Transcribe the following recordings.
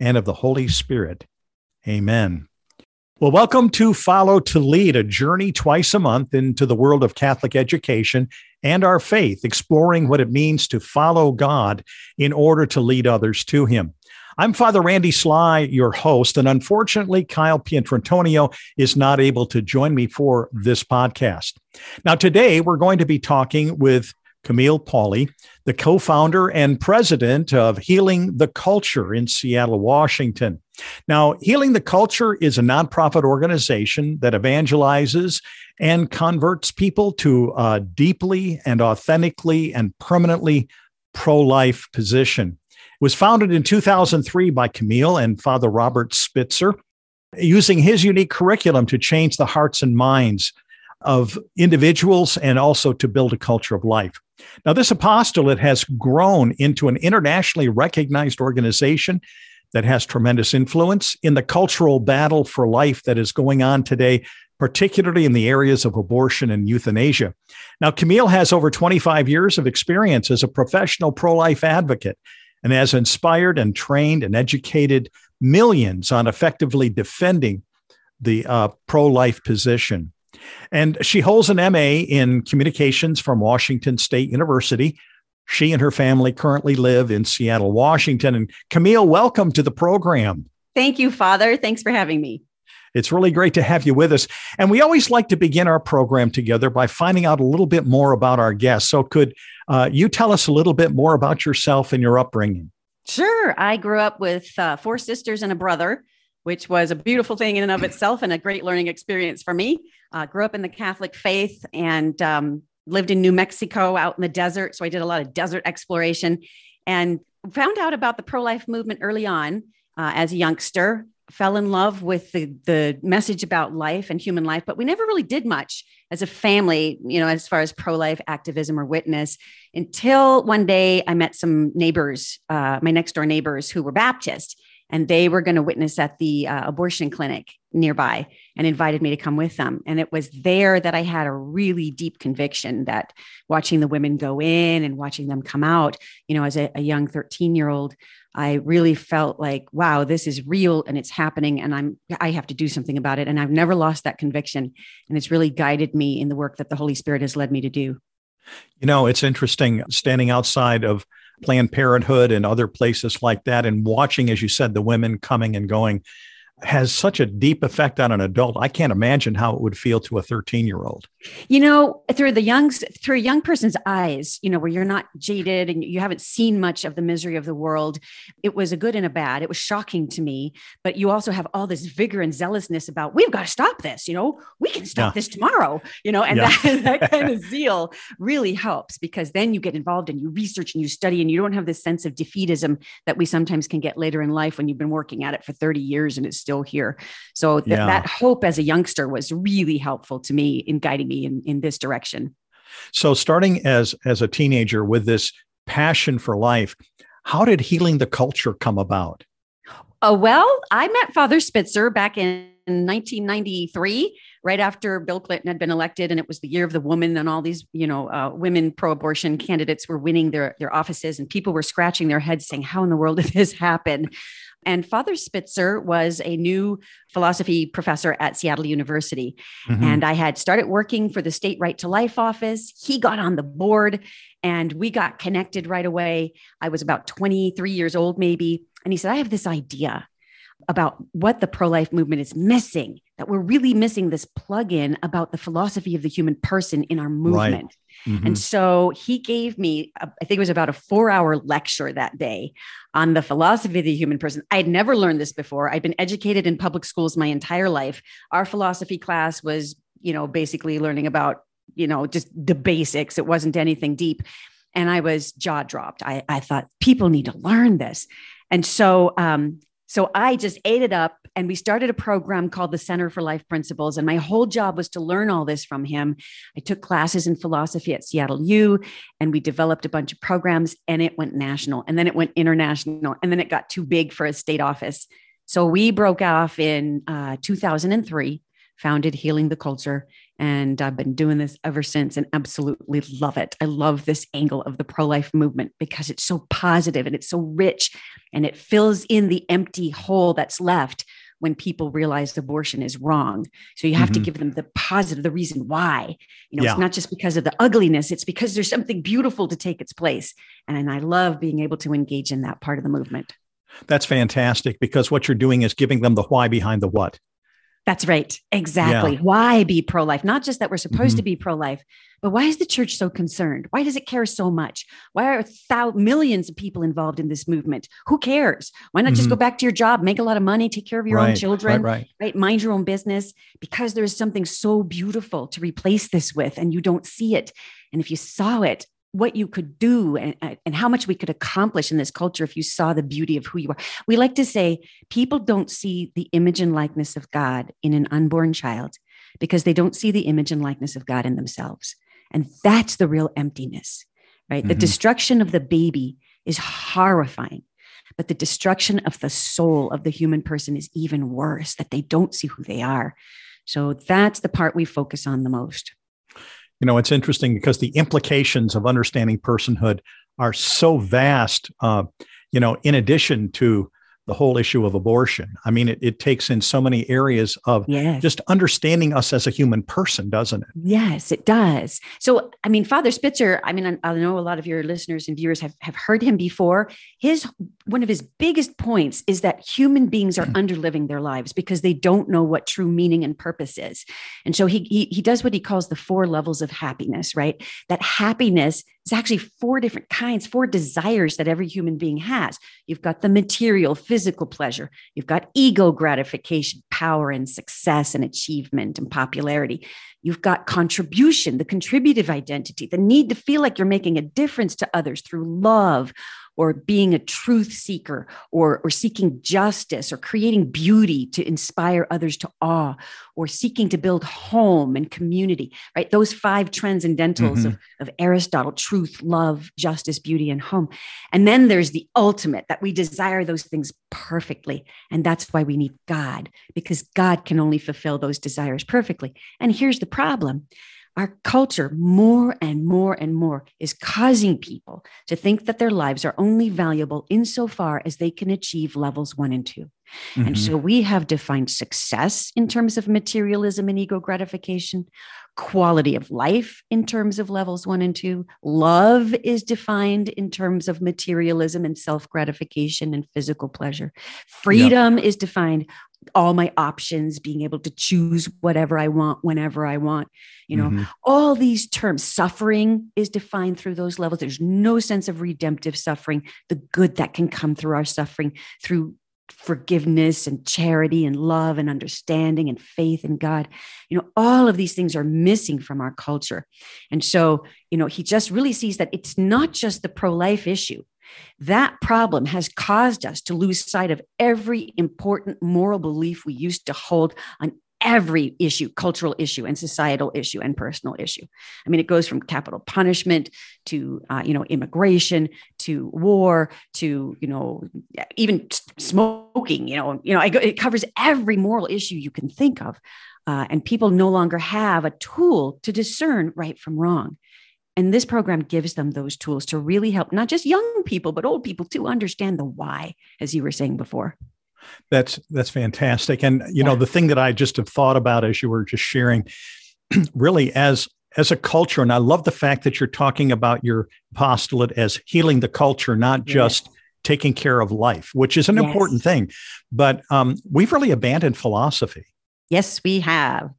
and of the Holy Spirit. Amen. Well, welcome to Follow to Lead, a journey twice a month into the world of Catholic education and our faith, exploring what it means to follow God in order to lead others to Him. I'm Father Randy Sly, your host, and unfortunately, Kyle Pietrantonio is not able to join me for this podcast. Now, today we're going to be talking with Camille Pauley, the co founder and president of Healing the Culture in Seattle, Washington. Now, Healing the Culture is a nonprofit organization that evangelizes and converts people to a deeply and authentically and permanently pro life position. It was founded in 2003 by Camille and Father Robert Spitzer, using his unique curriculum to change the hearts and minds of individuals and also to build a culture of life. Now, this apostolate has grown into an internationally recognized organization that has tremendous influence in the cultural battle for life that is going on today, particularly in the areas of abortion and euthanasia. Now, Camille has over 25 years of experience as a professional pro life advocate and has inspired and trained and educated millions on effectively defending the uh, pro life position. And she holds an MA in communications from Washington State University. She and her family currently live in Seattle, Washington. And Camille, welcome to the program. Thank you, Father. Thanks for having me. It's really great to have you with us. And we always like to begin our program together by finding out a little bit more about our guests. So, could uh, you tell us a little bit more about yourself and your upbringing? Sure. I grew up with uh, four sisters and a brother, which was a beautiful thing in and of itself and a great learning experience for me. Uh, grew up in the Catholic faith and um, lived in New Mexico out in the desert. So I did a lot of desert exploration and found out about the pro life movement early on uh, as a youngster. Fell in love with the, the message about life and human life, but we never really did much as a family, you know, as far as pro life activism or witness until one day I met some neighbors, uh, my next door neighbors who were Baptist and they were going to witness at the uh, abortion clinic nearby and invited me to come with them. And it was there that I had a really deep conviction that watching the women go in and watching them come out, you know, as a, a young 13 year old, I really felt like, wow, this is real and it's happening. And I'm, I have to do something about it. And I've never lost that conviction. And it's really guided me in the work that the Holy Spirit has led me to do. You know, it's interesting standing outside of Planned Parenthood and other places like that and watching, as you said, the women coming and going has such a deep effect on an adult. I can't imagine how it would feel to a 13 year old. You know, through the young through a young person's eyes, you know, where you're not jaded and you haven't seen much of the misery of the world, it was a good and a bad. It was shocking to me, but you also have all this vigor and zealousness about we've got to stop this, you know, we can stop yeah. this tomorrow, you know, and yeah. that, that kind of zeal really helps because then you get involved and you research and you study and you don't have this sense of defeatism that we sometimes can get later in life when you've been working at it for 30 years and it's still here. So th- yeah. that hope as a youngster was really helpful to me in guiding me in, in this direction. So starting as as a teenager with this passion for life, how did healing the culture come about? Uh, well, I met Father Spitzer back in 1993, right after Bill Clinton had been elected, and it was the year of the woman, and all these, you know, uh, women pro-abortion candidates were winning their their offices, and people were scratching their heads, saying, "How in the world did this happen?" And Father Spitzer was a new philosophy professor at Seattle University. Mm-hmm. And I had started working for the state right to life office. He got on the board and we got connected right away. I was about 23 years old, maybe. And he said, I have this idea. about what the pro life movement is missing, that we're really missing this plug in about the philosophy of the human person in our movement. Right. Mm-hmm. And so he gave me, a, I think it was about a four hour lecture that day on the philosophy of the human person. I had never learned this before. I'd been educated in public schools my entire life. Our philosophy class was, you know, basically learning about, you know, just the basics. It wasn't anything deep. And I was jaw dropped. I, I thought people need to learn this. And so um, so I just ate it up and we started a program called the Center for Life Principles. And my whole job was to learn all this from him. I took classes in philosophy at Seattle U and we developed a bunch of programs and it went national and then it went international and then it got too big for a state office. So we broke off in uh, 2003, founded Healing the Culture, and I've been doing this ever since and absolutely love it. I love this angle of the pro life movement because it's so positive and it's so rich and it fills in the empty hole that's left when people realize abortion is wrong. So you have mm-hmm. to give them the positive, the reason why. You know, yeah. it's not just because of the ugliness, it's because there's something beautiful to take its place. And, and I love being able to engage in that part of the movement. That's fantastic because what you're doing is giving them the why behind the what. That's right. Exactly. Yeah. Why be pro life? Not just that we're supposed mm-hmm. to be pro life, but why is the church so concerned? Why does it care so much? Why are thou- millions of people involved in this movement? Who cares? Why not mm-hmm. just go mm-hmm. back to your job, make a lot of money, take care of your right. own children, right, right. right? Mind your own business because there's something so beautiful to replace this with, and you don't see it. And if you saw it, what you could do and, and how much we could accomplish in this culture if you saw the beauty of who you are. We like to say people don't see the image and likeness of God in an unborn child because they don't see the image and likeness of God in themselves. And that's the real emptiness, right? Mm-hmm. The destruction of the baby is horrifying, but the destruction of the soul of the human person is even worse, that they don't see who they are. So that's the part we focus on the most you know, it's interesting because the implications of understanding personhood are so vast. Uh, you know, in addition to the whole issue of abortion. I mean, it, it takes in so many areas of yes. just understanding us as a human person, doesn't it? Yes, it does. So, I mean, Father Spitzer, I mean, I, I know a lot of your listeners and viewers have, have heard him before. His one of his biggest points is that human beings are mm. underliving their lives because they don't know what true meaning and purpose is. And so he, he he does what he calls the four levels of happiness, right? That happiness is actually four different kinds, four desires that every human being has. You've got the material, physical pleasure, you've got ego gratification, power and success and achievement and popularity. You've got contribution, the contributive identity, the need to feel like you're making a difference to others through love or being a truth seeker or, or seeking justice or creating beauty to inspire others to awe or seeking to build home and community, right? Those five transcendentals mm-hmm. of, of Aristotle truth, love, justice, beauty, and home. And then there's the ultimate that we desire those things perfectly. And that's why we need God, because God can only fulfill those desires perfectly. And here's the problem our culture more and more and more is causing people to think that their lives are only valuable insofar as they can achieve levels one and 2 mm-hmm. And so we have defined success in terms of materialism and ego gratification, quality of life in terms of levels one and two, love is defined in terms of materialism and self gratification and physical pleasure, freedom yep. is defined all my options, being able to choose whatever I want whenever I want. You know, mm-hmm. all these terms, suffering is defined through those levels. There's no sense of redemptive suffering, the good that can come through our suffering, through forgiveness and charity and love and understanding and faith in God. You know, all of these things are missing from our culture. And so, you know, he just really sees that it's not just the pro life issue. That problem has caused us to lose sight of every important moral belief we used to hold on every issue, cultural issue and societal issue and personal issue. I mean, it goes from capital punishment to, uh, you know, immigration to war to, you know, even smoking, you know, you know, it covers every moral issue you can think of. Uh, and people no longer have a tool to discern right from wrong. And this program gives them those tools to really help not just young people, but old people to understand the why, as you were saying before. That's that's fantastic. And you yeah. know, the thing that I just have thought about as you were just sharing, really as as a culture, and I love the fact that you're talking about your apostolate as healing the culture, not just taking care of life, which is an Yes. important thing. But um, we've really abandoned philosophy Yes, we have.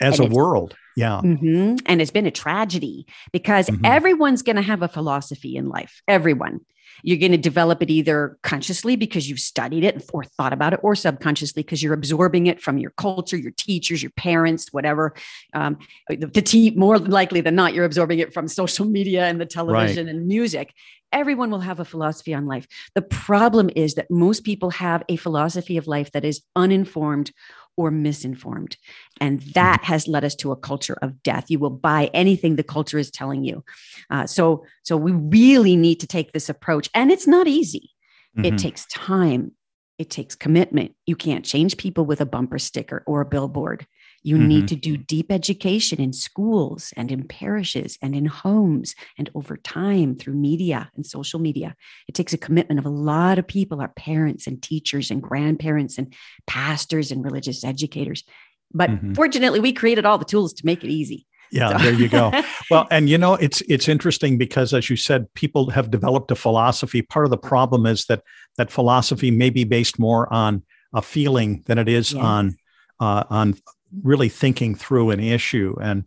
As And a world. Yeah. Mhm. And it's been a tragedy because Mhm. everyone's going to have a philosophy in life. Everyone. You're going to develop it either consciously because you've studied it or thought about it, or subconsciously because you're absorbing it from your culture, your teachers, your parents, whatever. Um, the, the te- more likely than not, you're absorbing it from social media and the television and music. Everyone will have a philosophy on life. The problem is that most people have a philosophy of life that is uninformed or misinformed. And that has led us to a culture of death. You will buy anything the culture is telling you. Uh, so, so we really need to take this approach, and it's not easy. It Mhm. takes time. It takes commitment. You can't change people with a bumper sticker or a billboard. You Mhm. need to do deep education in schools and in parishes and in homes and over time through media and social media. It takes a commitment of a lot of people, our parents and teachers and grandparents and pastors and religious educators. But Mhm. fortunately, we created all the tools to make it easy. Yeah, there you go. Well, and you know, it's it's interesting because as you said, people have developed a philosophy. Part of the problem is that that philosophy may be based more on a feeling than it is Yes. on uh, on really thinking through an issue. And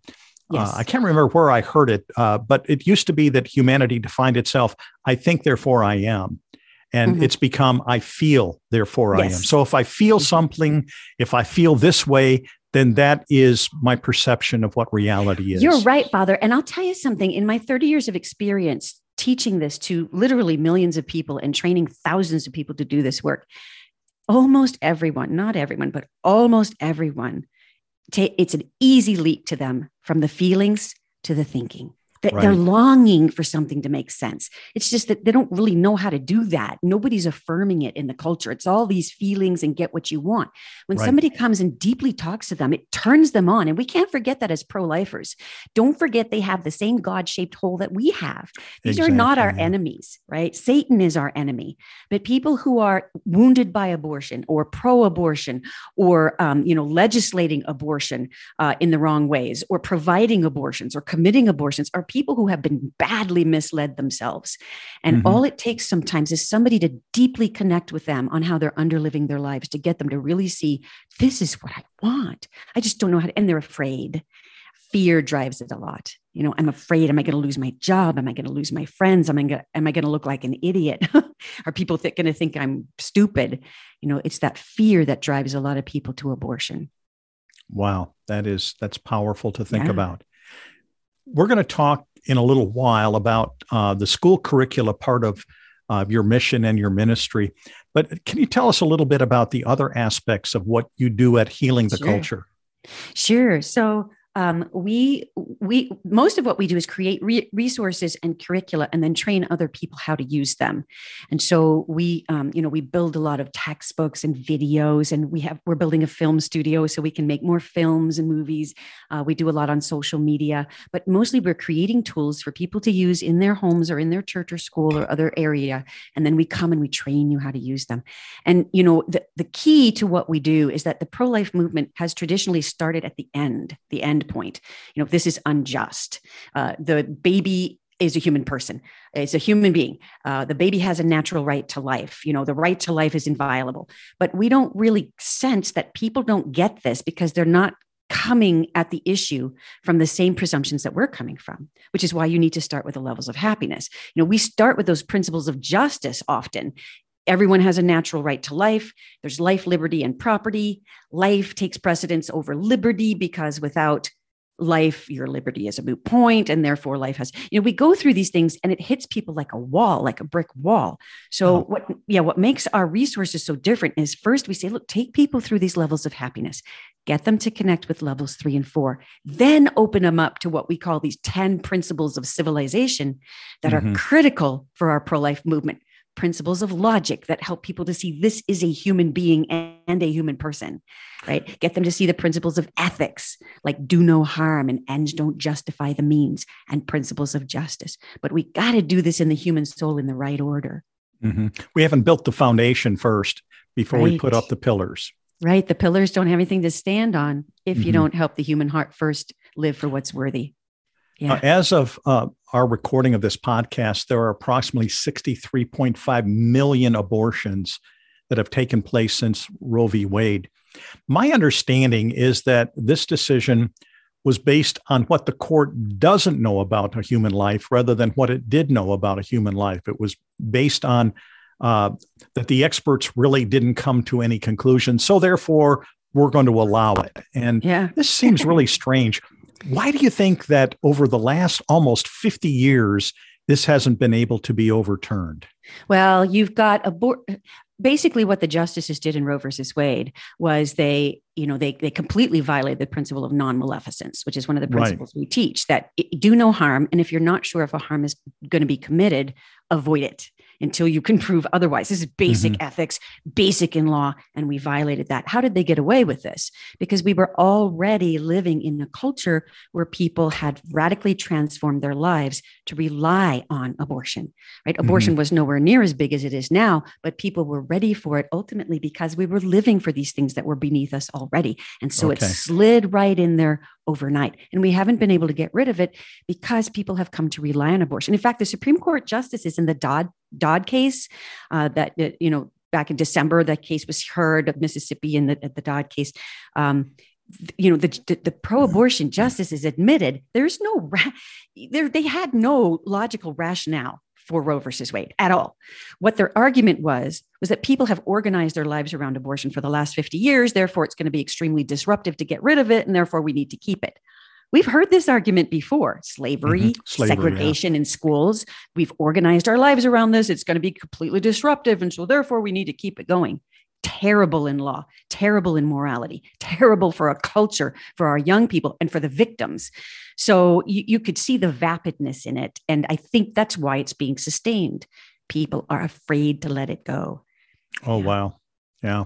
yes. uh, I can't remember where I heard it, uh, but it used to be that humanity defined itself. I think, therefore I am. And Mhm. it's become I feel, therefore I am. So if I feel Mhm. something, if I feel this way, then that is my perception of what reality is. You're right, Father. And I'll tell you something in my 30 years of experience teaching this to literally millions of people and training thousands of people to do this work, almost everyone, not everyone, but almost everyone, it's an easy leap to them from the feelings to the thinking. They- They're longing for something to make sense. It's just that they don't really know how to do that. Nobody's affirming it in the culture. It's all these feelings and get what you want. When Right. somebody comes and deeply talks to them, it turns them on. And we can't forget that as pro lifers. Don't forget they have the same God shaped hole that we have. These are not our enemies, right? Satan is our enemy. But people who are wounded by abortion or pro abortion or, um, you know, legislating abortion uh, in the wrong ways or providing abortions or committing abortions are people who have been badly misled themselves. And Mhm. all it takes sometimes is somebody to deeply connect with them on how they're underliving their lives to get them to really see this is what I want. I just don't know how to, and they're afraid. Fear drives it a lot. You know, I'm afraid, am I going to lose my job? Am I going to lose my friends? Am I going to, am I going to look like an idiot? Are people th- going to think I'm stupid? You know, it's that fear that drives a lot of people to abortion. Wow, that is that's powerful to think Yeah. about. We're going to talk in a little while about uh, the school curricula part of uh, your mission and your ministry, but can you tell us a little bit about the other aspects of what you do at Healing the Sure. Culture? Sure. So um, we we most of what we do is create re- resources and curricula, and then train other people how to use them. And so we, um, you know, we build a lot of textbooks and videos, and we have we're building a film studio so we can make more films and movies. Uh, we do a lot on social media, but mostly we're creating tools for people to use in their homes or in their church or school or other area, and then we come and we train you how to use them. And you know, the, the key to what we do is that the pro-life movement has traditionally started at the end, the end point. You know, this is unjust. Uh, the baby is a human person. It's a human being. Uh, the baby has a natural right to life. You know, the right to life is inviolable. But we don't really sense that people don't get this because they're not coming at the issue from the same presumptions that we're coming from, which is why you need to start with the levels of happiness. You know, we start with those principles of justice often. Everyone has a natural right to life. There's life, liberty, and property. Life takes precedence over liberty because without life, your liberty is a moot point, and therefore life has. You know, we go through these things, and it hits people like a wall, like a brick wall. So Oh. what? Yeah, what makes our resources so different is first we say, look, take people through these levels of happiness, get them to connect with levels three and four, then open them up to what we call these ten principles of civilization that Mhm. are critical for our pro-life movement principles of logic that help people to see this is a human being and a human person, right? Get them to see the principles of ethics, like do no harm and ends don't justify the means, and principles of justice. But we got to do this in the human soul in the right order, Mhm. We haven't built the foundation first before we put up the pillars. right? The pillars don't have anything to stand on if you Mhm. don't help the human heart first live for what's worthy. Yeah. Uh, as of uh, our recording of this podcast, there are approximately 63.5 million abortions that have taken place since Roe v. Wade. My understanding is that this decision was based on what the court doesn't know about a human life rather than what it did know about a human life. It was based on uh, that the experts really didn't come to any conclusion. So, therefore, we're going to allow it. And yeah. this seems really strange. Why do you think that over the last almost 50 years, this hasn't been able to be overturned? Well, you've got abort basically what the justices did in Roe versus Wade was they, you know, they they completely violated the principle of non-maleficence, which is one of the principles right. we teach that do no harm, and if you're not sure if a harm is going to be committed, avoid it until you can prove otherwise. This is basic mm-hmm. ethics, basic in law, and we violated that. How did they get away with this? Because we were already living in a culture where people had radically transformed their lives to rely on abortion, right? Mm-hmm. Abortion was nowhere near as big as it is now, but people were ready for it ultimately because we were living for these things that were beneath us already. And so okay. it slid right in there overnight. And we haven't been able to get rid of it because people have come to rely on abortion. In fact, the Supreme Court justices in the Dobbs Dobbs case uh, that, you know, back in December, that case was heard of Mississippi in the, the Dobbs case. Um, you know the, the, the pro-abortion justices admitted there's no ra- there they had no logical rationale for Roe versus Wade at all. What their argument was was that people have organized their lives around abortion for the last 50 years, therefore it's going to be extremely disruptive to get rid of it and therefore we need to keep it. We've heard this argument before slavery, mm-hmm. slavery segregation yeah. in schools. We've organized our lives around this. It's going to be completely disruptive. And so, therefore, we need to keep it going. Terrible in law, terrible in morality, terrible for a culture, for our young people, and for the victims. So, you, you could see the vapidness in it. And I think that's why it's being sustained. People are afraid to let it go. Oh, wow. Yeah.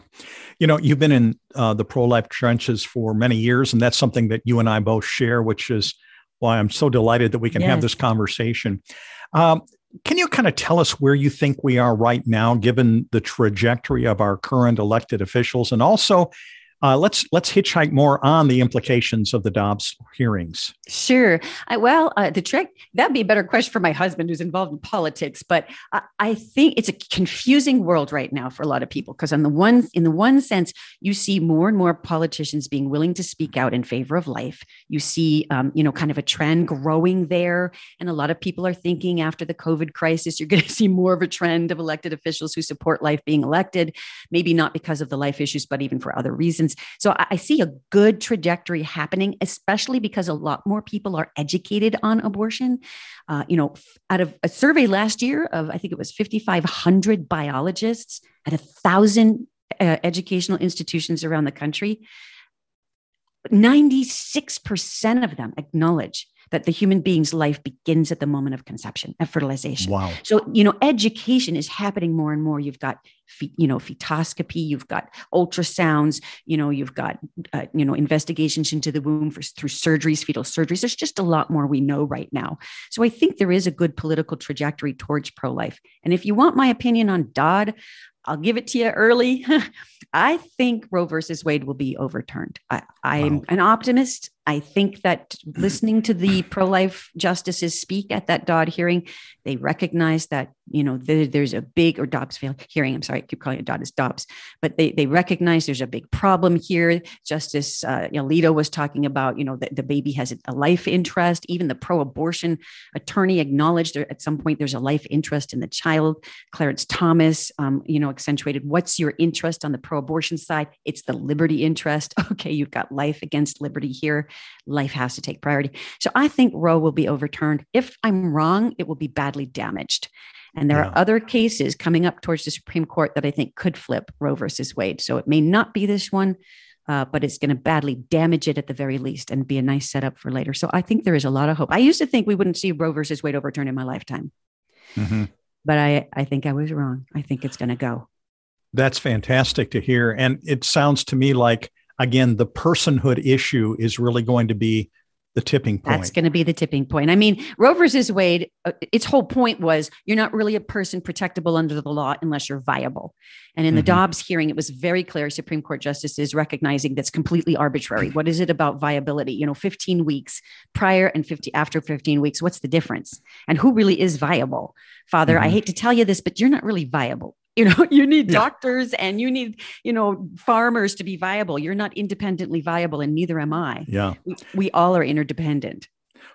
You know, you've been in uh, the pro life trenches for many years, and that's something that you and I both share, which is why I'm so delighted that we can yes. have this conversation. Um, can you kind of tell us where you think we are right now, given the trajectory of our current elected officials, and also uh, let's let's hitchhike more on the implications of the Dobbs hearings. Sure. I, well, uh, the trick that'd be a better question for my husband, who's involved in politics. But I, I think it's a confusing world right now for a lot of people because, on the one in the one sense, you see more and more politicians being willing to speak out in favor of life. You see, um, you know, kind of a trend growing there, and a lot of people are thinking after the COVID crisis, you're going to see more of a trend of elected officials who support life being elected. Maybe not because of the life issues, but even for other reasons. So I, I see a good trajectory happening, especially because a lot more people are educated on abortion. Uh, you know, out of a survey last year of, I think it was 5,500 biologists at a thousand uh, educational institutions around the country, 96% of them acknowledge that the human being's life begins at the moment of conception, at fertilization. Wow. So, you know, education is happening more and more. You've got, you know, fetoscopy, you've got ultrasounds, you know, you've got, uh, you know, investigations into the womb for, through surgeries, fetal surgeries. There's just a lot more we know right now. So I think there is a good political trajectory towards pro life. And if you want my opinion on Dodd, I'll give it to you early. I think Roe versus Wade will be overturned. I, am wow. an optimist. I think that listening to the pro life justices speak at that Dodd hearing, they recognize that, you know, there, there's a big, or Dobbs hearing, I'm sorry, I keep calling it it's Dobbs, but they, they recognize there's a big problem here. Justice uh, Alito was talking about, you know, that the baby has a life interest. Even the pro abortion attorney acknowledged there, at some point there's a life interest in the child. Clarence Thomas, um, you know, accentuated what's your interest on the pro abortion side? It's the liberty interest. Okay, you've got life against liberty here life has to take priority. So I think Roe will be overturned. If I'm wrong, it will be badly damaged. And there yeah. are other cases coming up towards the Supreme Court that I think could flip Roe versus Wade. So it may not be this one, uh, but it's going to badly damage it at the very least and be a nice setup for later. So I think there is a lot of hope. I used to think we wouldn't see Roe versus Wade overturned in my lifetime. Mm-hmm. But I, I think I was wrong. I think it's going to go. That's fantastic to hear. And it sounds to me like again, the personhood issue is really going to be the tipping point. That's going to be the tipping point. I mean, Roe versus Wade, uh, its whole point was you're not really a person protectable under the law unless you're viable. And in the mm-hmm. Dobbs hearing, it was very clear Supreme Court justices recognizing that's completely arbitrary. What is it about viability? You know, 15 weeks prior and 50 after 15 weeks, what's the difference? And who really is viable? Father, mm-hmm. I hate to tell you this, but you're not really viable you know you need yeah. doctors and you need you know farmers to be viable. You're not independently viable and neither am i. Yeah. We, we all are interdependent.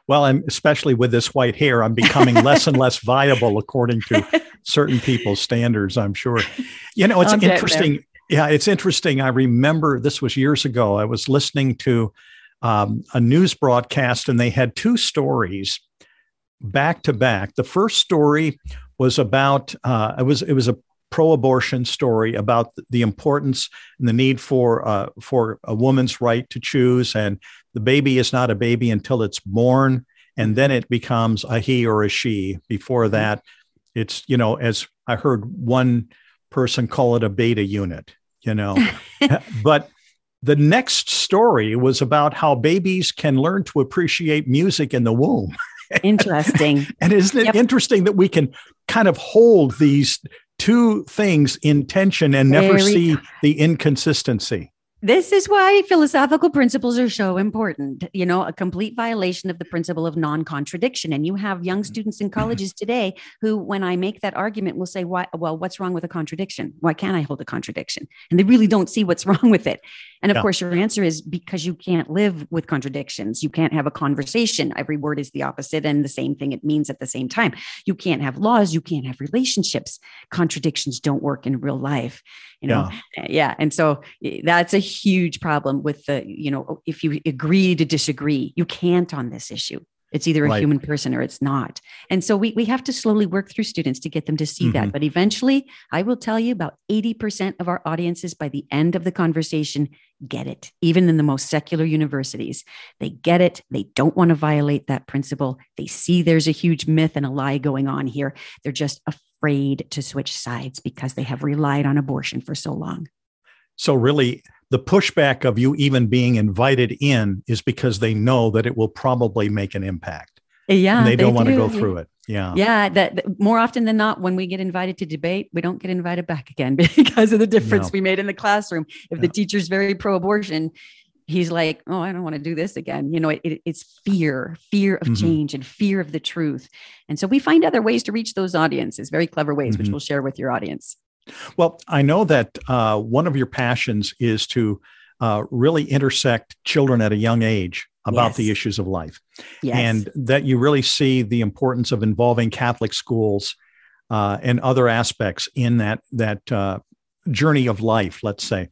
Well i'm especially with this white hair i'm becoming less and less viable according to certain people's standards i'm sure. You know it's I'll interesting. Yeah it's interesting. I remember this was years ago i was listening to um, a news broadcast and they had two stories back to back. The first story was about uh, it was it was a pro-abortion story about the importance and the need for uh, for a woman's right to choose, and the baby is not a baby until it's born, and then it becomes a he or a she. Before mm-hmm. that, it's you know, as I heard one person call it a beta unit, you know, but. The next story was about how babies can learn to appreciate music in the womb. Interesting. and isn't it yep. interesting that we can kind of hold these two things in tension and never see the inconsistency. This is why philosophical principles are so important. You know, a complete violation of the principle of non contradiction. And you have young mm-hmm. students in colleges today who, when I make that argument, will say, Why, well, what's wrong with a contradiction? Why can't I hold a contradiction? And they really don't see what's wrong with it. And of yeah. course, your answer is because you can't live with contradictions. You can't have a conversation. Every word is the opposite and the same thing it means at the same time. You can't have laws. You can't have relationships. Contradictions don't work in real life. You know, yeah. yeah. And so eh, that's a huge problem with the, you know, if you agree to disagree, you can't on this issue. It's either a right. human person or it's not. And so we, we have to slowly work through students to get them to see mm-hmm. that. But eventually, I will tell you about 80% of our audiences by the end of the conversation get it, even in the most secular universities. They get it. They don't want to violate that principle. They see there's a huge myth and a lie going on here. They're just afraid to switch sides because they have relied on abortion for so long. So, really, the pushback of you even being invited in is because they know that it will probably make an impact. Yeah. And they don't want to go through it. Yeah. Yeah. That, that, more often than not, when we get invited to debate, we don't get invited back again because of the difference no. we made in the classroom. If no. the teacher's very pro abortion, he's like, oh, I don't want to do this again. You know, it, it, it's fear, fear of mm-hmm. change and fear of the truth. And so we find other ways to reach those audiences, very clever ways, mm-hmm. which we'll share with your audience. Well, I know that uh, one of your passions is to uh, really intersect children at a young age about yes. the issues of life. Yes. And that you really see the importance of involving Catholic schools uh, and other aspects in that, that uh, journey of life, let's say.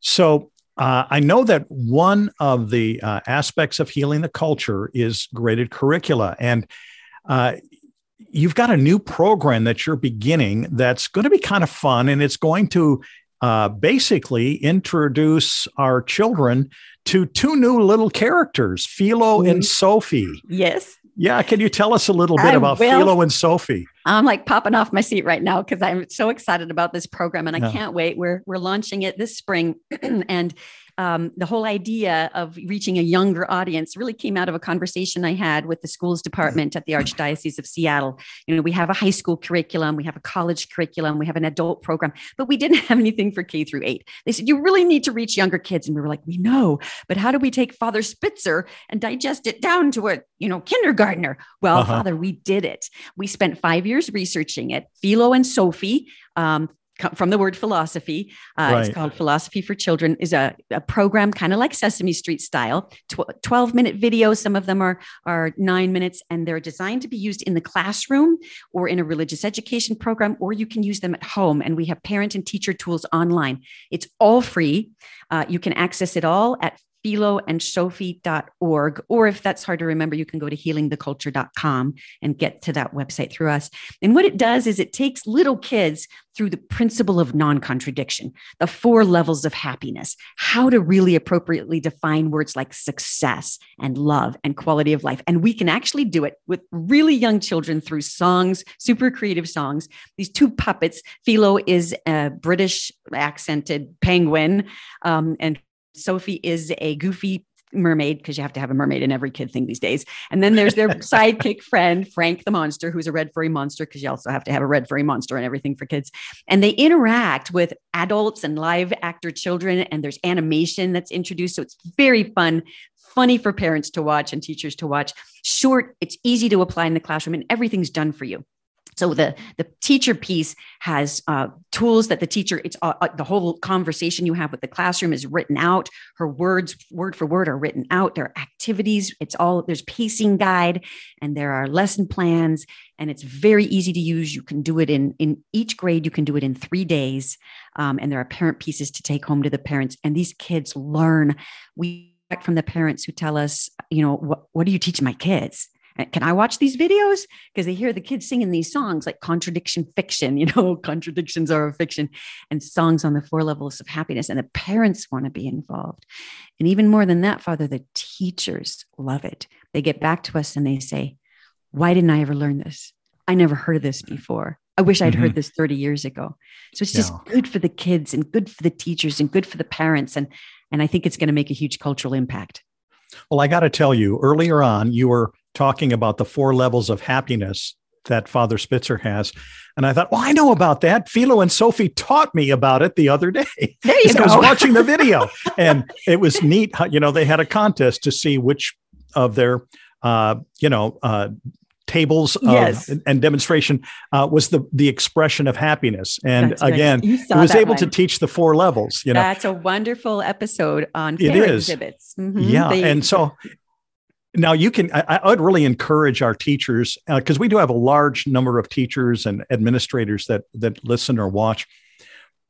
So uh, I know that one of the uh, aspects of healing the culture is graded curricula. And uh, you've got a new program that you're beginning that's going to be kind of fun and it's going to uh, basically introduce our children to two new little characters, Philo mm-hmm. and Sophie. Yes. Yeah. Can you tell us a little bit I about will. Philo and Sophie? I'm like popping off my seat right now because I'm so excited about this program and I yeah. can't wait. We're we're launching it this spring and um, the whole idea of reaching a younger audience really came out of a conversation I had with the schools department at the Archdiocese of Seattle. You know, we have a high school curriculum, we have a college curriculum, we have an adult program, but we didn't have anything for K through eight. They said, you really need to reach younger kids. And we were like, we know, but how do we take Father Spitzer and digest it down to a, you know, kindergartner? Well, uh-huh. Father, we did it. We spent five years researching it. Philo and Sophie, um, from the word philosophy. Uh, right. It's called Philosophy for Children. is a, a program kind of like Sesame Street style. Tw- Twelve minute videos. Some of them are are nine minutes, and they're designed to be used in the classroom or in a religious education program, or you can use them at home. And we have parent and teacher tools online. It's all free. Uh, you can access it all at philoandsophie.org. Or if that's hard to remember, you can go to healingtheculture.com and get to that website through us. And what it does is it takes little kids through the principle of non contradiction, the four levels of happiness, how to really appropriately define words like success and love and quality of life. And we can actually do it with really young children through songs, super creative songs. These two puppets, Philo is a British accented penguin, um, and Sophie is a goofy mermaid because you have to have a mermaid in every kid thing these days. And then there's their sidekick friend, Frank the monster, who's a red furry monster because you also have to have a red furry monster and everything for kids. And they interact with adults and live actor children, and there's animation that's introduced. So it's very fun, funny for parents to watch and teachers to watch. Short, it's easy to apply in the classroom, and everything's done for you. So the the teacher piece has uh, tools that the teacher it's uh, uh, the whole conversation you have with the classroom is written out. Her words word for word are written out. There are activities. It's all there's pacing guide and there are lesson plans and it's very easy to use. You can do it in in each grade. You can do it in three days, um, and there are parent pieces to take home to the parents. And these kids learn. We from the parents who tell us, you know, what what do you teach my kids? Can I watch these videos? Because they hear the kids singing these songs like contradiction fiction, you know, contradictions are a fiction, and songs on the four levels of happiness. And the parents want to be involved. And even more than that, Father, the teachers love it. They get back to us and they say, Why didn't I ever learn this? I never heard of this before. I wish I'd mm-hmm. heard this 30 years ago. So it's just yeah. good for the kids and good for the teachers and good for the parents. And, and I think it's going to make a huge cultural impact. Well, I got to tell you, earlier on, you were talking about the four levels of happiness that Father Spitzer has. And I thought, well, I know about that. Philo and Sophie taught me about it the other day. There you go. I was watching the video, and it was neat. You know, they had a contest to see which of their, uh, you know, uh, tables yes. of, and demonstration uh, was the the expression of happiness. And That's again, it was able one. to teach the four levels. You know, That's a wonderful episode on it is. exhibits. Mm-hmm. Yeah, they, and so now you can I, I, would really encourage our teachers because uh, we do have a large number of teachers and administrators that that listen or watch.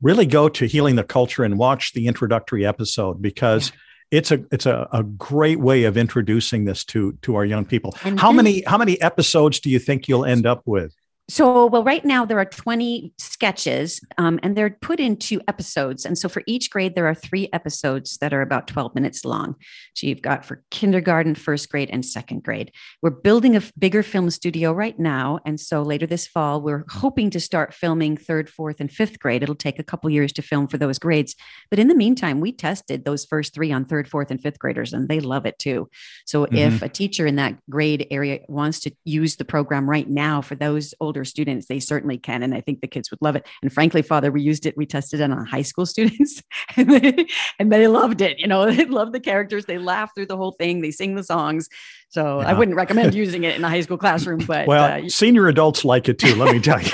Really go to healing the culture and watch the introductory episode because yeah. it's a it's a, a great way of introducing this to to our young people. And how then, many how many episodes do you think you'll end up with so, well, right now there are 20 sketches um, and they're put into episodes. And so for each grade, there are three episodes that are about 12 minutes long. So you've got for kindergarten, first grade, and second grade. We're building a bigger film studio right now. And so later this fall, we're hoping to start filming third, fourth, and fifth grade. It'll take a couple years to film for those grades. But in the meantime, we tested those first three on third, fourth, and fifth graders, and they love it too. So mm-hmm. if a teacher in that grade area wants to use the program right now for those old older students, they certainly can. And I think the kids would love it. And frankly, Father, we used it, we tested it on high school students and, they, and they loved it. You know, they love the characters. They laugh through the whole thing. They sing the songs. So yeah. I wouldn't recommend using it in a high school classroom, but well, uh, senior adults like it too. Let me tell you,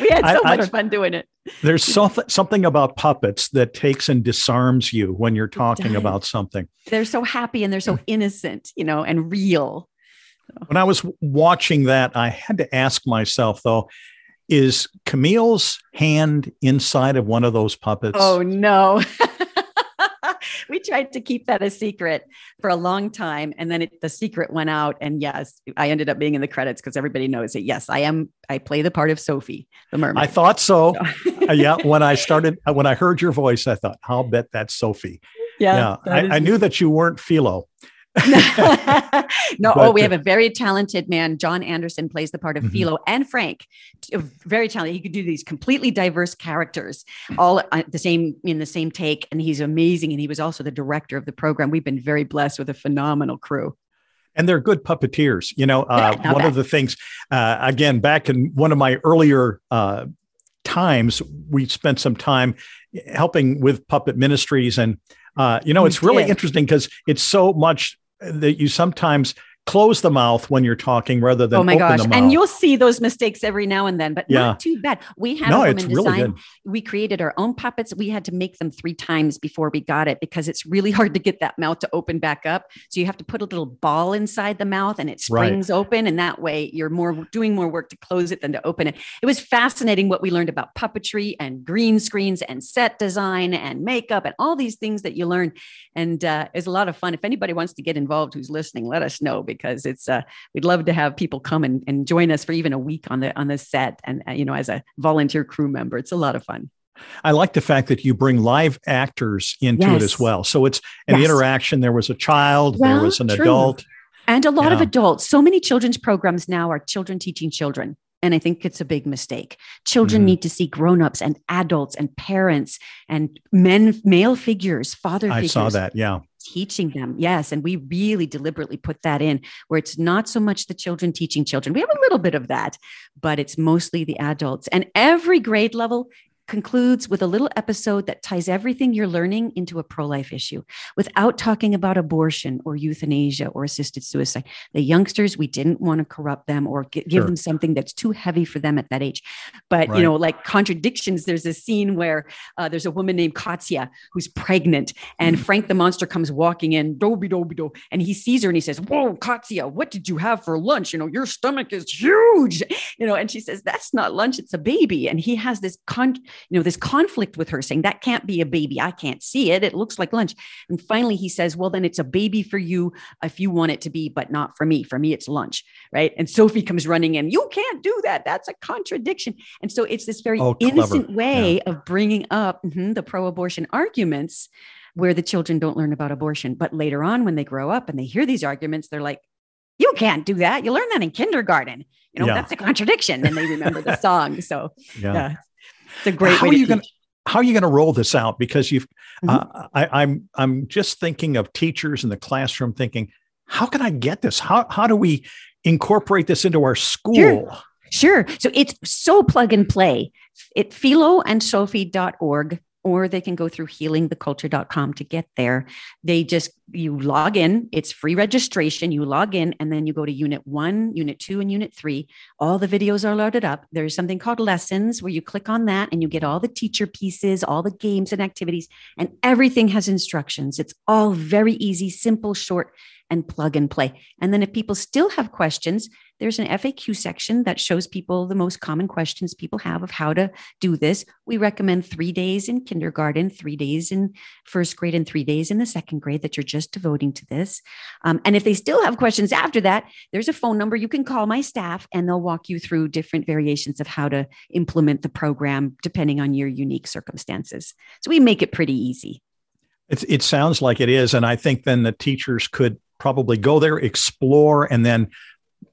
we had so I, much I, fun doing it. There's something something about puppets that takes and disarms you when you're talking about something. They're so happy and they're so innocent, you know, and real. When I was watching that, I had to ask myself, though, is Camille's hand inside of one of those puppets? Oh, no. we tried to keep that a secret for a long time. And then it, the secret went out. And yes, I ended up being in the credits because everybody knows it. Yes, I am. I play the part of Sophie, the mermaid. I thought so. so. Uh, yeah. When I started, uh, when I heard your voice, I thought, I'll bet that's Sophie. Yeah. yeah. I, I, knew that you weren't Philo. no, but, oh, we have a very talented man. John Anderson plays the part of mm-hmm. Philo and Frank. Very talented. He could do these completely diverse characters, all the same in the same take, and he's amazing. And he was also the director of the program. We've been very blessed with a phenomenal crew and they're good puppeteers. You know, uh, one bad. of the things, uh, again, back in one of my earlier uh, times, we spent some time helping with puppet ministries, and uh, you know, it's really interesting because it's so much that you sometimes close the mouth when you're talking rather than oh my gosh. And you'll see those mistakes every now and then but yeah. not too bad. We had no, a woman design really we created our own puppets. We had to make them three times before we got it because it's really hard to get that mouth to open back up. So you have to put a little ball inside the mouth and it springs right. open and that way you're more doing more work to close it than to open it. It was fascinating what we learned about puppetry and green screens and set design and makeup and all these things that you learn. And uh, it's a lot of fun. If anybody wants to get involved who's listening let us know because it's uh, we'd love to have people come and, and join us for even a week on the on the set and uh, you know as a volunteer crew member. It's a lot of fun. I like the fact that you bring live actors into yes. it as well. So it's an yes. interaction. There was a child, well, there was an true. adult. And a lot yeah. of adults. So many children's programs now are children teaching children. And I think it's a big mistake. Children mm. need to see grown-ups and adults and parents and men, male figures, father I figures. saw that. Yeah teaching them. Yes. And we really deliberately put that in where it's not so much the children teaching children. We have a little bit of that, but it's mostly the adults. And every grade level concludes with a little episode that ties everything you're learning into a pro life issue without talking about abortion or euthanasia or assisted suicide. The youngsters, we didn't want to corrupt them or give sure. them something that's too heavy for them at that age. But, right. you know, like contradictions, there's a scene where uh, there's a woman named Katya who's pregnant, and mm. Frank the monster comes walking in, doby doby do, and he sees her and he says, Whoa, Katya, what did you have for lunch? You know, your stomach is huge, you know, and she says, That's not lunch, it's a baby. And he has this con you know, this conflict with her saying, that can't be a baby. I can't see it. It looks like lunch. And finally he says, well, then it's a baby for you if you want it to be, but not for me. For me, it's lunch. Right. And Sophie comes running in. You can't do that. That's a contradiction. And so it's this very oh, innocent way yeah. of bringing up mm-hmm, the pro abortion arguments where the children don't learn about abortion. But later on, when they grow up and they hear these arguments, they're like, you can't do that. You learn that in kindergarten. You know, yeah. that's a contradiction. And they remember the song. So, yeah. yeah. It's a great how are you going how are you going to roll this out? Because you've, mm-hmm. uh, I, I'm, I'm just thinking of teachers in the classroom thinking, how can I get this? How, how do we incorporate this into our school? Sure. Sure. So it's so plug and play. It philoandsophie.org or they can go through healingtheculture.com to get there. They just, you log in, it's free registration. You log in and then you go to unit one, unit two, and unit three. All the videos are loaded up. There's something called lessons where you click on that and you get all the teacher pieces, all the games and activities, and everything has instructions. It's all very easy, simple, short, and plug and play. And then if people still have questions, there's an FAQ section that shows people the most common questions people have of how to do this. We recommend three days in kindergarten, three days in first grade, and three days in the second grade that you're just devoting to this. Um, and if they still have questions after that, there's a phone number you can call my staff and they'll walk you through different variations of how to implement the program depending on your unique circumstances. So we make it pretty easy. It, it sounds like it is. And I think then the teachers could probably go there, explore, and then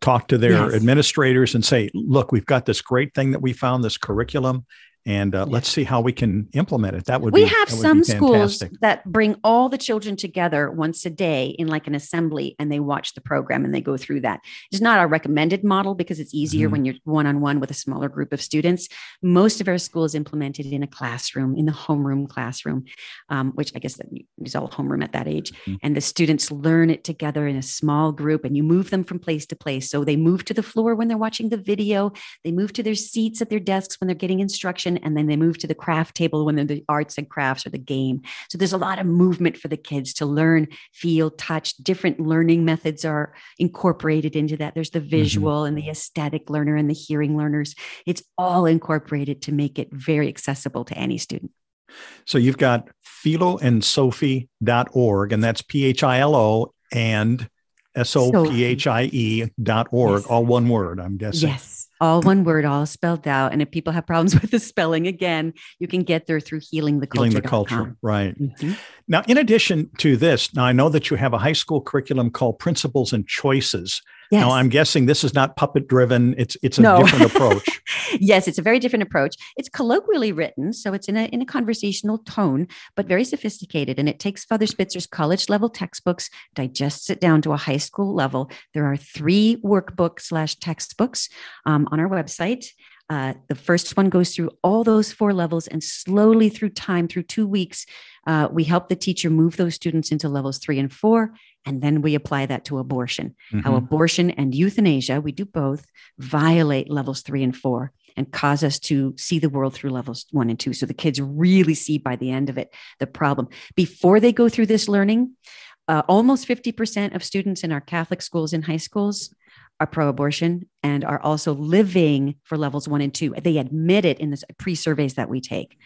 talk to their yes. administrators and say, look, we've got this great thing that we found, this curriculum and uh, let's see how we can implement it. That would be. we be, have some schools that bring all the children together once a day in like an assembly, and they watch the program and they go through that. It's not our recommended model because it's easier mm-hmm. when you're one on one with a smaller group of students. Most of our schools implemented in a classroom, in the homeroom classroom, um, which I guess is all homeroom at that age, mm-hmm. and the students learn it together in a small group, and you move them from place to place. So they move to the floor when they're watching the video, they move to their seats at their desks when they're getting instruction and then they move to the craft table when they're the arts and crafts or the game. So there's a lot of movement for the kids to learn, feel, touch. Different learning methods are incorporated into that. There's the mm-hmm. visual mm-hmm. and the aesthetic learner and the hearing learners. It's all incorporated to make it very accessible to any student. So you've got philoandsophie.org, and that's P H I L O and S O P H I E dot org, yes. all one word, I'm guessing. Yes all one word, all spelled out. And if people have problems with the spelling, again, you can get there through healing the culture. Healing the culture, right. Mm-hmm. Now, in addition to this, now I know that you have a high school curriculum called Principles and Choices. Yes. Now I'm guessing this is not puppet driven. It's it's a no. different approach. yes, it's a very different approach. It's colloquially written, so it's in a in a conversational tone, but very sophisticated. And it takes Father Spitzer's college level textbooks, digests it down to a high school level. There are three workbooks slash textbooks um, on our website. Uh, the first one goes through all those four levels and slowly through time, through two weeks, uh, we help the teacher move those students into levels three and four. And then we apply that to abortion. Mm-hmm. How abortion and euthanasia, we do both, violate levels three and four and cause us to see the world through levels one and two. So the kids really see by the end of it the problem. Before they go through this learning, uh, almost 50% of students in our Catholic schools and high schools are pro abortion and are also living for levels one and two. They admit it in the pre surveys that we take.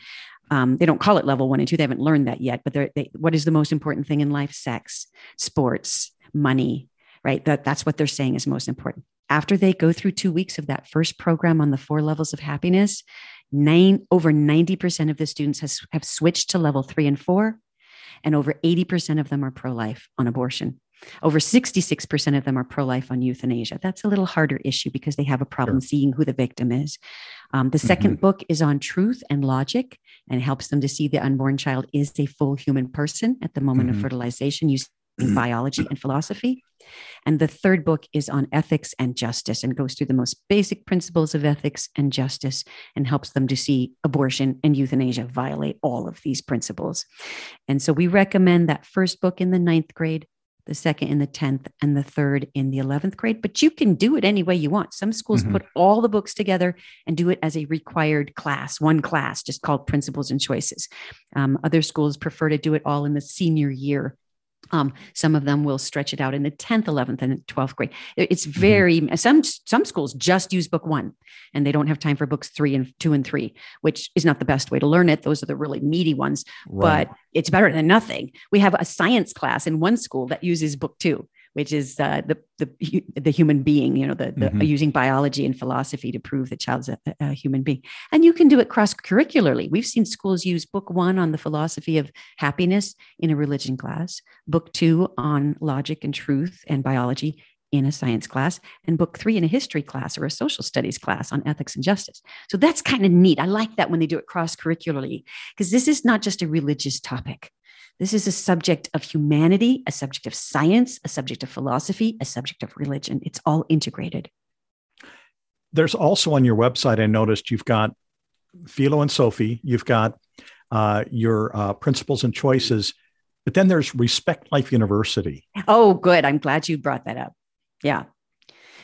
Um, they don't call it level one and two. They haven't learned that yet. But they, what is the most important thing in life? Sex, sports, money, right? That, that's what they're saying is most important. After they go through two weeks of that first program on the four levels of happiness, nine over 90% of the students has, have switched to level three and four, and over 80% of them are pro life on abortion. Over 66% of them are pro life on euthanasia. That's a little harder issue because they have a problem sure. seeing who the victim is. Um, the 2nd mm-hmm. book is on truth and logic and helps them to see the unborn child is a full human person at the moment mm-hmm. of fertilization using biology and philosophy. And the third book is on ethics and justice and goes through the most basic principles of ethics and justice and helps them to see abortion and euthanasia violate all of these principles. And so we recommend that first book in the ninth grade, the second in the 10th, and the third in the 11th grade. But you can do it any way you want. Some schools mm-hmm. put all the books together and do it as a required class, one class, just called Principles and Choices. Um, other schools prefer to do it all in the senior year um, some of them will stretch it out in the 10th, 11th, and 12th grade. It's mm-hmm. very mm-hmm. some some schools just use book one and they don't have time for books three and two and three, which is not the best way to learn it. Those are the really meaty ones, right. but it's better than nothing. We have a science class in one school that uses book two which is uh, the the the human being. You know, the, the mm-hmm. using biology and philosophy to prove the child's a, a, human being, and you can do it cross curricularly. We've seen schools use book one on the philosophy of happiness in a religion class, book two on logic and truth and biology in a science class and book three in a history class or a social studies class on ethics and justice. So that's kind of neat. I like that when they do it cross curricularly because this is not just a religious topic. This is a subject of humanity, a subject of science, a subject of philosophy, a subject of religion. It's all integrated. There's also on your website, I noticed you've got Philo and Sophie, you've got uh, your uh, principles and choices, but then there's Respect Life University. Oh, good. I'm glad you brought that up. Yeah.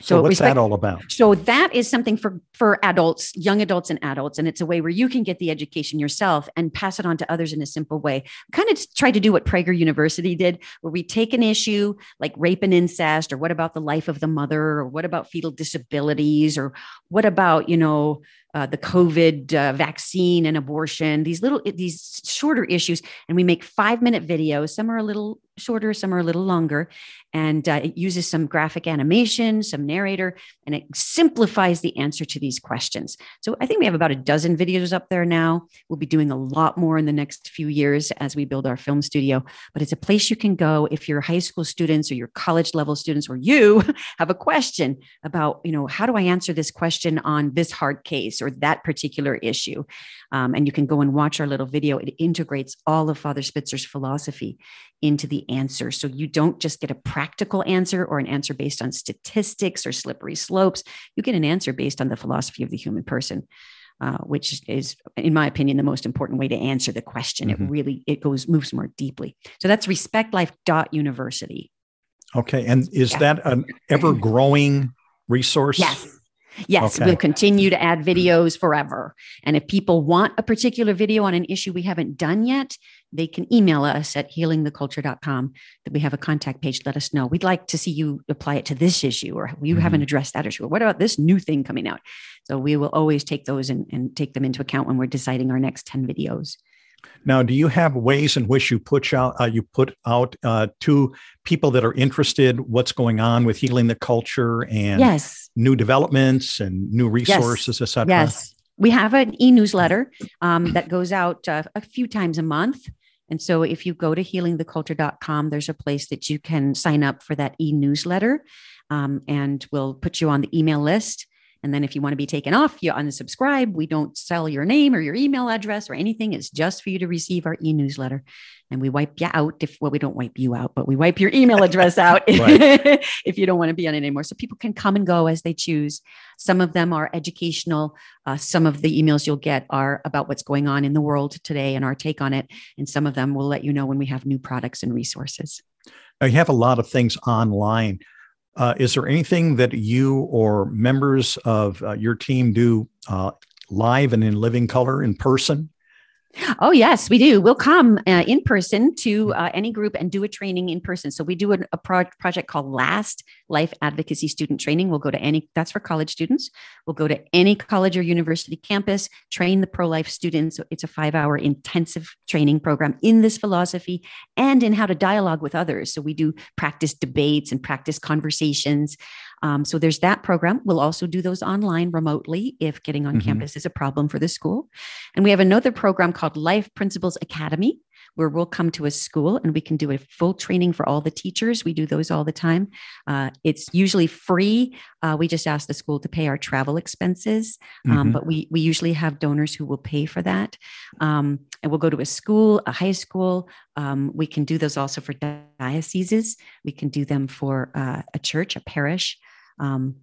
So, what's respect, that all about? So that is something for for adults, young adults and adults, and it's a way where you can get the education yourself and pass it on to others in a simple way. Kind of try to do what Prager University did, where we take an issue like rape and incest, or what about the life of the mother, or what about fetal disabilities, or what about you know uh, the COVID uh, vaccine and abortion, these little, these shorter issues. And we make five minute videos. Some are a little shorter, some are a little longer. And uh, it uses some graphic animation, some narrator, and it simplifies the answer to these questions. So I think we have about a dozen videos up there now. We'll be doing a lot more in the next few years as we build our film studio. But it's a place you can go if you're high school students or your college level students or you have a question about, you know, how do I answer this question on this hard case or that particular issue? Um, and you can go and watch our little video. It integrates all of Father Spitzer's philosophy into the answer. So you don't just get a practical answer or an answer based on statistics or slippery slopes. You get an answer based on the philosophy of the human person. Uh, which is, in my opinion, the most important way to answer the question. Mm-hmm. It really it goes moves more deeply. So that's respectlife.university. Okay, and is yeah. that an ever growing resource? Yes. Yes, okay. we'll continue to add videos forever. And if people want a particular video on an issue we haven't done yet, they can email us at healingtheculture.com that we have a contact page. Let us know. We'd like to see you apply it to this issue or you mm-hmm. haven't addressed that issue. Or what about this new thing coming out? So we will always take those and, and take them into account when we're deciding our next 10 videos. Now, do you have ways in which you put out uh, you put out uh, to people that are interested what's going on with healing the culture and yes. new developments and new resources, yes. etc.? Yes, we have an e-newsletter um, that goes out uh, a few times a month. And so if you go to healingtheculture.com, there's a place that you can sign up for that e-newsletter. Um, and we'll put you on the email list. And then if you want to be taken off, you unsubscribe. We don't sell your name or your email address or anything. It's just for you to receive our e-newsletter. And we wipe you out if well, we don't wipe you out, but we wipe your email address out if you don't want to be on it anymore. So people can come and go as they choose. Some of them are educational. Uh, some of the emails you'll get are about what's going on in the world today and our take on it. And some of them will let you know when we have new products and resources. Now you have a lot of things online. Uh, is there anything that you or members of uh, your team do uh, live and in living color in person? Oh, yes, we do. We'll come uh, in person to uh, any group and do a training in person. So we do a, a pro- project called Last Life Advocacy Student Training. We'll go to any, that's for college students. We'll go to any college or university campus, train the pro life students. It's a five hour intensive training program in this philosophy and in how to dialogue with others. So we do practice debates and practice conversations. Um, so there's that program. We'll also do those online remotely if getting on mm-hmm. campus is a problem for the school. And we have another program called Life Principles Academy, where we'll come to a school and we can do a full training for all the teachers. We do those all the time. Uh, it's usually free. Uh, we just ask the school to pay our travel expenses, um, mm-hmm. but we we usually have donors who will pay for that. Um, and we'll go to a school, a high school. Um, we can do those also for dioceses. We can do them for uh, a church, a parish. Um,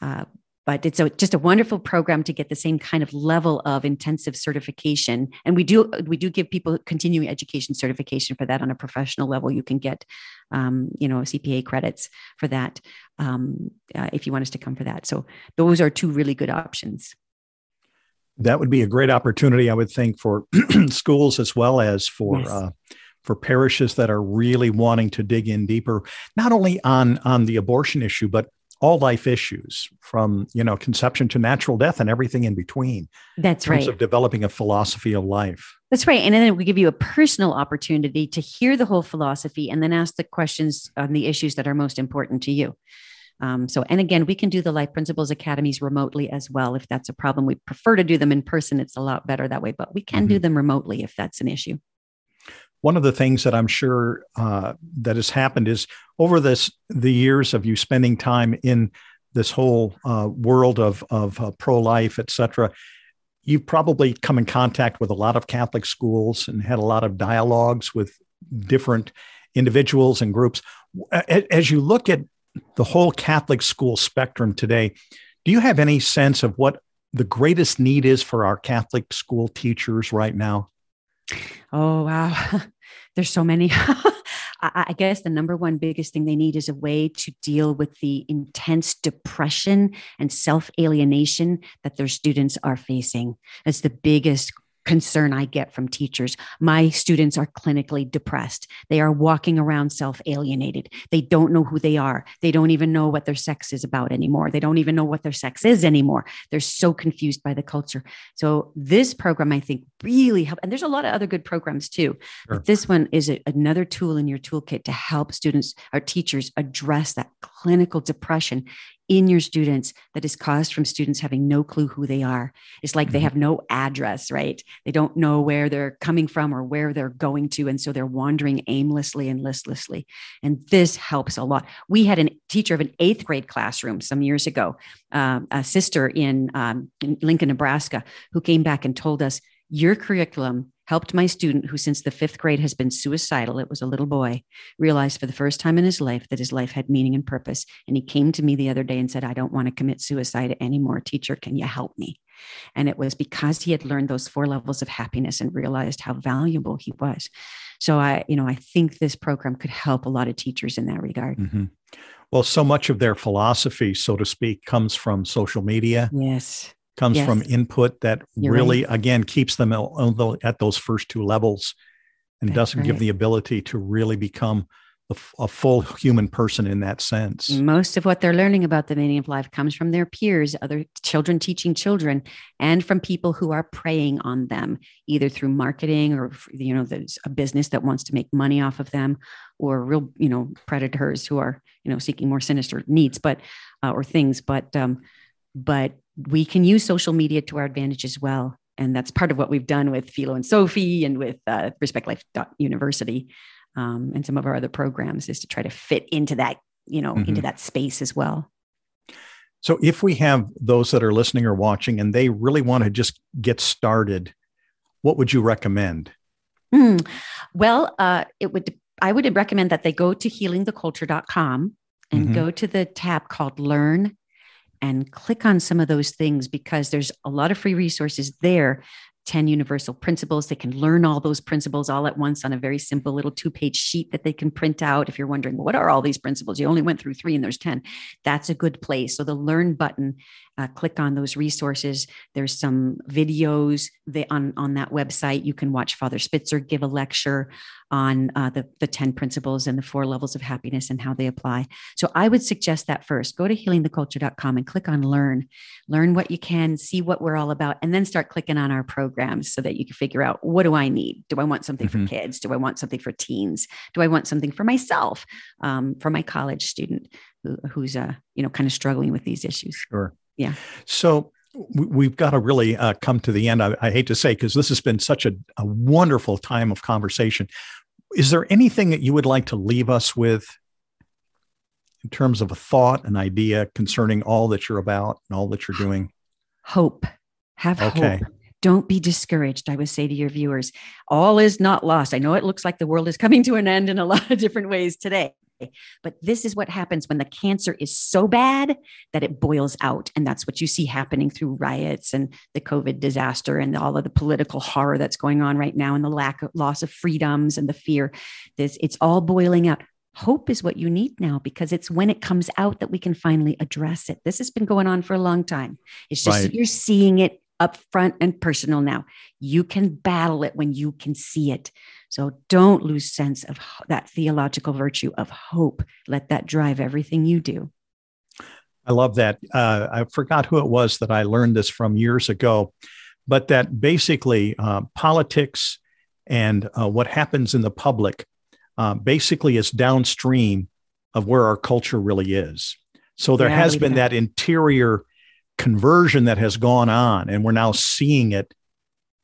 uh, but it's a, just a wonderful program to get the same kind of level of intensive certification. And we do we do give people continuing education certification for that on a professional level. You can get um, you know cpa credits for that um, uh, if you want us to come for that. So those are two really good options. That would be a great opportunity i would think for schools as well as for yes. uh, for parishes that are really wanting to dig in deeper not only on on the abortion issue but all life issues from you know conception to natural death and everything in between that's in right of developing a philosophy of life. That's right and then we give you a personal opportunity to hear the whole philosophy and then ask the questions on the issues that are most important to you. Um, so and again we can do the life principles academies remotely as well if that's a problem. We prefer to do them in person it's a lot better that way but we can mm-hmm. do them remotely if that's an issue one of the things that I'm sure uh, that has happened is over this the years of you spending time in this whole uh, world of of uh, pro life, et cetera. You've probably come in contact with a lot of Catholic schools and had a lot of dialogues with different individuals and groups. As you look at the whole Catholic school spectrum today, do you have any sense of what the greatest need is for our Catholic school teachers right now? Oh, wow. There's so many. I guess the number one biggest thing they need is a way to deal with the intense depression and self alienation that their students are facing. That's the biggest concern I get from teachers. My students are clinically depressed. They are walking around self alienated. They don't know who they are. They don't even know what their sex is about anymore. They don't even know what their sex is anymore. They're so confused by the culture. So, this program, I think, really help. And there's a lot of other good programs too. Sure. But this one is a, another tool in your toolkit to help students or teachers address that clinical depression in your students that is caused from students having no clue who they are. It's like mm-hmm. they have no address, right? They don't know where they're coming from or where they're going to. And so they're wandering aimlessly and listlessly. And this helps a lot. We had a teacher of an eighth grade classroom some years ago, uh, a sister in, um, in Lincoln, Nebraska, who came back and told us, Your curriculum helped my student who since the fifth grade has been suicidal it was a little boy realize for the first time in his life that his life had meaning and purpose. And he came to me the other day and said i don't want to commit suicide anymore teacher. Can you help me? And it was because he had learned those four levels of happiness and realized how valuable he was. So i you know i think this program could help a lot of teachers in that regard. Mm-hmm. well so much of their philosophy so to speak comes from social media. Yes comes yes. from input that You're really right. again keeps them at those first two levels and That's doesn't right. give the ability to really become a, a, full human person in that sense most of what they're learning about the meaning of life comes from their peers other children teaching children and from people who are preying on them either through marketing or you know there's a business that wants to make money off of them or real you know predators who are you know seeking more sinister needs but uh, or things but um but we can use social media to our advantage as well. And that's part of what we've done with Philo and Sophie and with uh, Respect Life University um, and some of our other programs is to try to fit into that, you know, mm-hmm. into that space as well. So if we have those that are listening or watching and they really want to just get started, what would you recommend? Mm. Well, uh, it would I would recommend that they go to healingtheculture.com and mm-hmm. go to the tab called Learn and click on some of those things because there's a lot of free resources there 10 universal principles. They can learn all those principles all at once on a very simple little two page sheet that they can print out. If you're wondering, what are all these principles? You only went through three and there's 10. That's a good place. So the learn button, uh, click on those resources. There's some videos they, on, on that website. You can watch Father Spitzer give a lecture on uh, the, the 10 principles and the four levels of happiness and how they apply. So I would suggest that first go to healingtheculture.com and click on learn, learn what you can, see what we're all about, and then start clicking on our programs so that you can figure out what do I need? Do I want something mm-hmm. for kids? Do I want something for teens? Do I want something for myself, um, for my college student who, who's, uh, you know, kind of struggling with these issues? Sure. Yeah. So we've got to really uh, come to the end. I, I hate to say, because this has been such a, a wonderful time of conversation. Is there anything that you would like to leave us with in terms of a thought, an idea concerning all that you're about and all that you're doing? Hope. Have okay. hope. Don't be discouraged. I would say to your viewers, all is not lost. I know it looks like the world is coming to an end in a lot of different ways today. But this is what happens when the cancer is so bad that it boils out. And that's what you see happening through riots and the COVID disaster and all of the political horror that's going on right now and the lack of loss of freedoms and the fear. This it's all boiling out. Hope is what you need now because it's when it comes out that we can finally address it. This has been going on for a long time. It's just right. you're seeing it up front and personal now. You can battle it when you can see it. So don't lose sense of that theological virtue of hope. Let that drive everything you do. I love that. Uh, I forgot who it was that I learned this from years ago, but that basically uh, politics and uh, what happens in the public uh, basically is downstream of where our culture really is. So there yeah, has been that interior conversion that has gone on, and we're now seeing it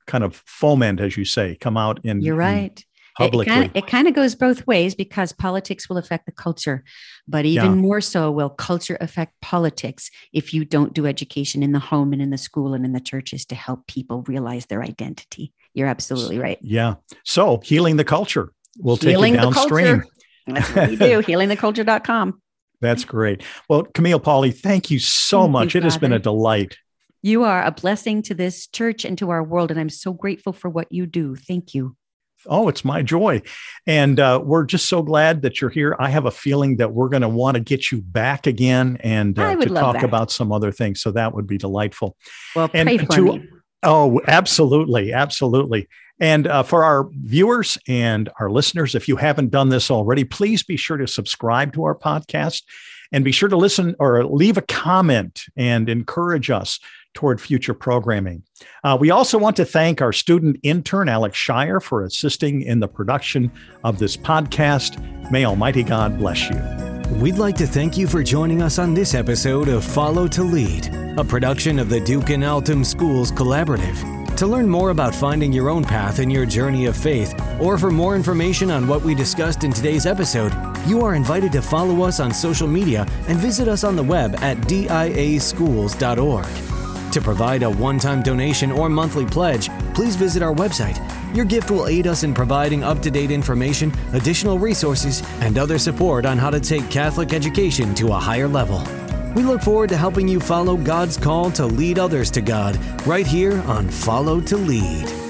kind of foment, as you say, come out in. You're right. Publicly. It kind, of, goes both ways because politics will affect the culture, but even yeah. more so will culture affect politics if you don't do education in the home and in the school and in the churches to help people realize their identity. You're absolutely right. Yeah. So healing the culture. We'll healing take it downstream. That's what we do. healingtheculture.com. That's great. Well, Camille Pauley, thank you so thank much. You, it has been a delight. You are a blessing to this church and to our world. And I'm so grateful for what you do. Thank you. Oh, it's my joy. And uh, we're just so glad that you're here. I have a feeling that we're going to want to get you back again and uh, to talk that. about some other things. So that would be delightful. Well, and pray for to, me. Oh, absolutely. Absolutely. And uh, for our viewers and our listeners, if you haven't done this already, please be sure to subscribe to our podcast and be sure to listen or leave a comment and encourage us toward future programming. Uh, we also want to thank our student intern, Alex Shire, for assisting in the production of this podcast. May Almighty God bless you. We'd like to thank you for joining us on this episode of Follow to Lead, a production of the Duc in Altum Schools Collaborative. To learn more about finding your own path in your journey of faith, or for more information on what we discussed in today's episode, you are invited to follow us on social media and visit us on the web at diaschools.org. To provide a one time donation or monthly pledge, please visit our website. Your gift will aid us in providing up to date information, additional resources, and other support on how to take Catholic education to a higher level. We look forward to helping you follow God's call to lead others to God right here on Follow to Lead.